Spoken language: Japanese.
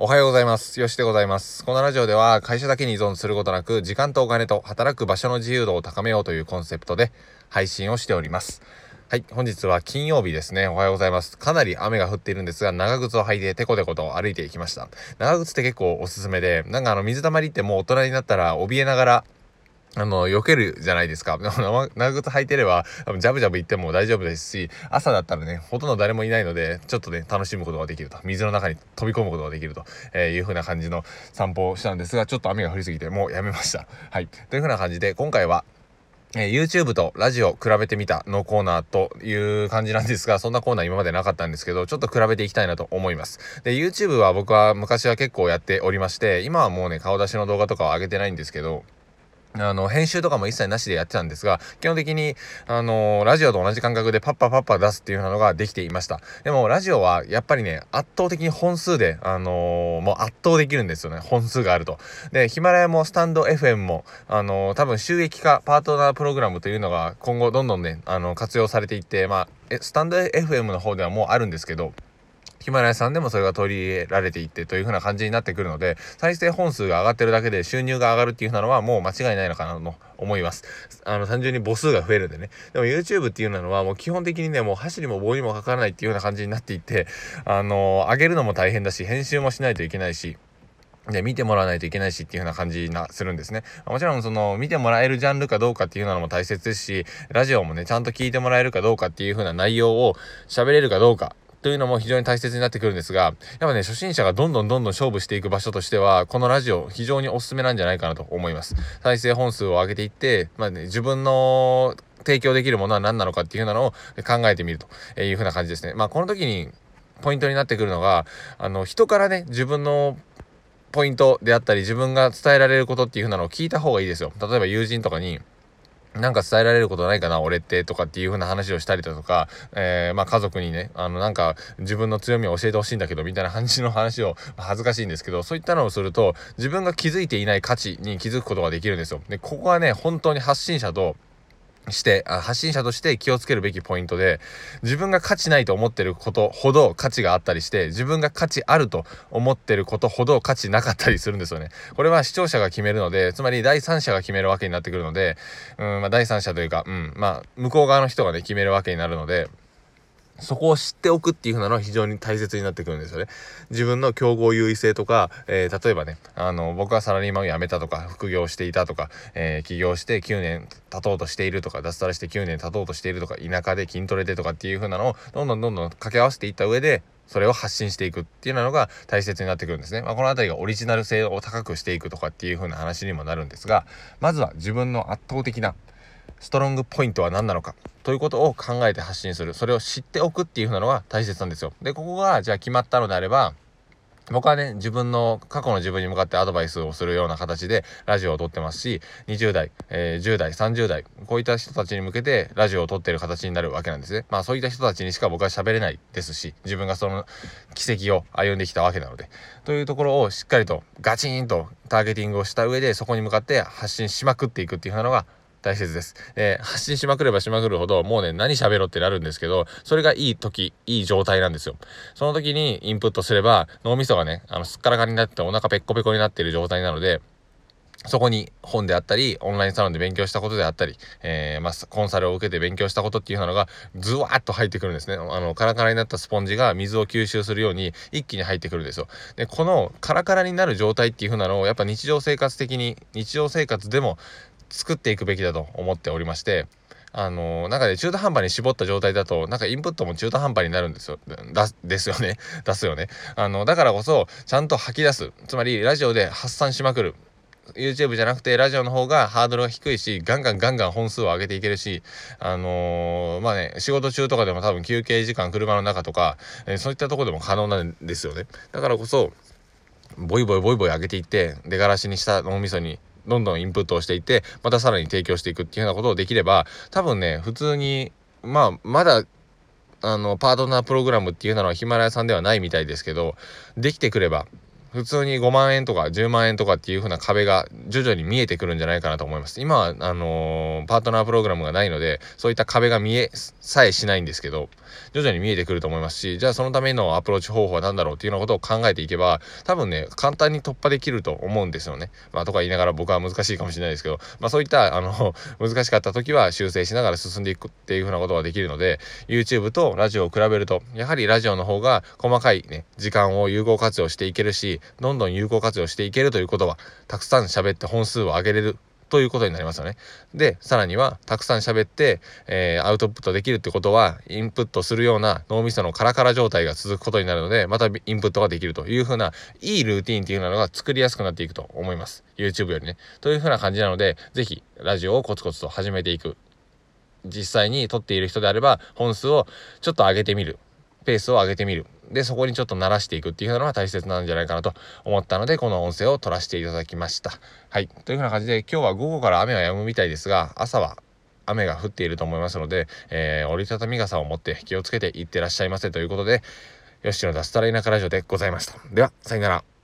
おはようございます。よしでございます。このラジオでは会社だけに依存することなく、時間とお金と働く場所の自由度を高めようというコンセプトで配信をしております。はい、本日は金曜日ですね。おはようございます。かなり雨が降っているんですが、長靴を履いてテコテコと歩いていきました。長靴って結構おすすめで、なんかあの水たまりってもう大人になったら怯えながらあの、避けるじゃないですか。長靴履いてれば、ジャブジャブ行っても大丈夫ですし、朝だったらね、ほとんど誰もいないので、ちょっとね、楽しむことができると。水の中に飛び込むことができると、えいう風な感じの散歩をしたんですが、ちょっと雨が降りすぎて、もうやめました。はい。という風な感じで、今回は、えー、YouTube とラジオ比べてみたのコーナーという感じなんですが、そんなコーナー今までなかったんですけど、ちょっと比べていきたいなと思います。で、YouTube は僕は昔は結構やっておりまして、今はもうね、顔出しの動画とかは上げてないんですけど、あの、編集とかも一切なしでやってたんですが、基本的に、あのラジオと同じ感覚でパッパパッパ出すっていうのができていました。でも、ラジオはやっぱりね、圧倒的に本数で、あのー、もう圧倒できるんですよね。本数があると。で、ヒマラヤもスタンド FM も、あのー、多分収益化、パートナープログラムというのが今後どんどんね、あの、活用されていって、まあ、スタンド FM の方ではもうあるんですけど、ヒマラヤさんでもそれが取り入れられていってという風な感じになってくるので、再生本数が上がってるだけで収入が上がるっていうなのはもう間違いないのかなと思います。あの、単純に母数が増えるんでね。でも YouTube っていうのはもう基本的にね、もう箸にも棒にもかからないっていうような感じになっていって、あの、上げるのも大変だし、編集もしないといけないし、で、見てもらわないといけないしっていう風な感じな、するんですね。もちろんその、見てもらえるジャンルかどうかっていうのも大切ですし、ラジオもね、ちゃんと聞いてもらえるかどうかっていう風な内容を喋れるかどうかというのも非常に大切になってくるんですが、やっぱね、初心者がどんどんどんどん勝負していく場所としては、このラジオ非常におすすめなんじゃないかなと思います。再生本数を上げていって、まあね、自分の提供できるものは何なのかっていうふうなのを考えてみるというふうな感じですね。まあ、この時にポイントになってくるのが、あの、人からね、自分のポイントであったり、自分が伝えられることっていう風なのを聞いた方がいいですよ。例えば友人とかに、なんか伝えられることないかな俺ってとかっていう風な話をしたりだとか、えー、まあ家族にね、あのなんか自分の強みを教えてほしいんだけどみたいな感じの話を、まあ、恥ずかしいんですけど、そういったのをすると自分が気づいていない価値に気づくことができるんですよ。で、ここはね、本当に発信者として発信者として気をつけるべきポイントで自分が価値ないと思ってることほど価値があったりして自分が価値あると思ってることほど価値なかったりするんですよね。これは視聴者が決めるのでつまり第三者が決めるわけになってくるのでうん、まあ、第三者というか、うんまあ、向こう側の人がね決めるわけになるのでそこを知っておくっていう風なのは非常に大切になってくるんですよね。自分の競合優位性とか、えー、例えばね、あの、僕はサラリーマンを辞めたとか、副業していたとか、えー、起業して9年経とうとしているとか、脱サラして9年経とうとしているとか、田舎で筋トレでとかっていう風なのを、どんどんどんどん掛け合わせていった上で、それを発信していくっていうのが大切になってくるんですね。まあ、この辺りがオリジナル性を高くしていくとかっていう風な話にもなるんですが、まずは自分の圧倒的なストロングポイントは何なのか。ということを考えて発信する。それを知っておくっていう風なのが大切なんですよ。でここがじゃあ決まったのであれば僕はね、自分の、過去の自分に向かってアドバイスをするような形でラジオを撮ってますし、20代、えー、10代、30代、こういった人たちに向けてラジオを撮ってる形になるわけなんですね。まあそういった人たちにしか僕は喋れないですし、自分がその奇跡を歩んできたわけなので、というところをしっかりとガチンとターゲティングをした上で、そこに向かって発信しまくっていくっていうのが大切です。で、発信しまくればしまくるほど、もうね、何喋ろうってなるんですけど、それがいい時、いい状態なんですよ。その時にインプットすれば、脳みそがね、あの、すっからかになってお腹ペッコペコになっている状態なので、そこに本であったり、オンラインサロンで勉強したことであったり、えー、まあ、コンサルを受けて勉強したことっていうのが、ズワーッと入ってくるんですね。あの、カラカラになったスポンジが水を吸収するように一気に入ってくるんですよ。で、このカラカラになる状態っていう風なのを、やっぱ日常生活的に、日常生活でも作っていくべきだと思っておりましてあのなんかね中途半端に絞った状態だとなんかインプットも中途半端になるんですよ。だですよね。出すよね。あのだからこそちゃんと吐き出す。つまりラジオで発散しまくる。YouTube じゃなくてラジオの方がハードルが低いしガンガンガンガン本数を上げていけるしあのー、まあね仕事中とかでも多分休憩時間車の中とか、えー、そういったとこでも可能なんですよね。だからこそボイボイボイボイ上げていって出がらしにした脳みそにどんどんインプットをしていってまたさらに提供していくっていうようなことをできれば多分ね普通にまあまだあのパートナープログラムっていうのはヒマラヤさんではないみたいですけどできてくれば普通に5万円とか10万円とかっていう風な壁が徐々に見えてくるんじゃないかなと思います。今は、あのー、パートナープログラムがないので、そういった壁が見えさえしないんですけど、徐々に見えてくると思いますし、じゃあそのためのアプローチ方法は何だろうっていうようなことを考えていけば、多分ね、簡単に突破できると思うんですよね。まあ、とか言いながら僕は難しいかもしれないですけど、まあそういった、あの、難しかった時は修正しながら進んでいくっていう風なことができるので、YouTube とラジオを比べると、やはりラジオの方が細かいね、時間を有効活用していけるし、どんどん有効活用していけるということは、たくさん喋って本数を上げれるということになりますよね。で、さらには、たくさん喋って、えー、アウトプットできるってことは、インプットするような脳みそのカラカラ状態が続くことになるので、またインプットができるというふうな、いいルーティンっていうのが作りやすくなっていくと思います。YouTube よりね。というふうな感じなので、是非ラジオをコツコツと始めていく。実際に撮っている人であれば、本数をちょっと上げてみる。ペースを上げてみる。で、そこにちょっと慣らしていくっていうのが大切なんじゃないかなと思ったので、この音声を取らせていただきました。はい。というふうな感じで、今日は午後から雨は止むみたいですが、朝は雨が降っていると思いますので、えー、折りたたみ傘を持って気をつけていってらっしゃいませということで、よしの脱サラ田舎ラジオでございました。では、さよなら。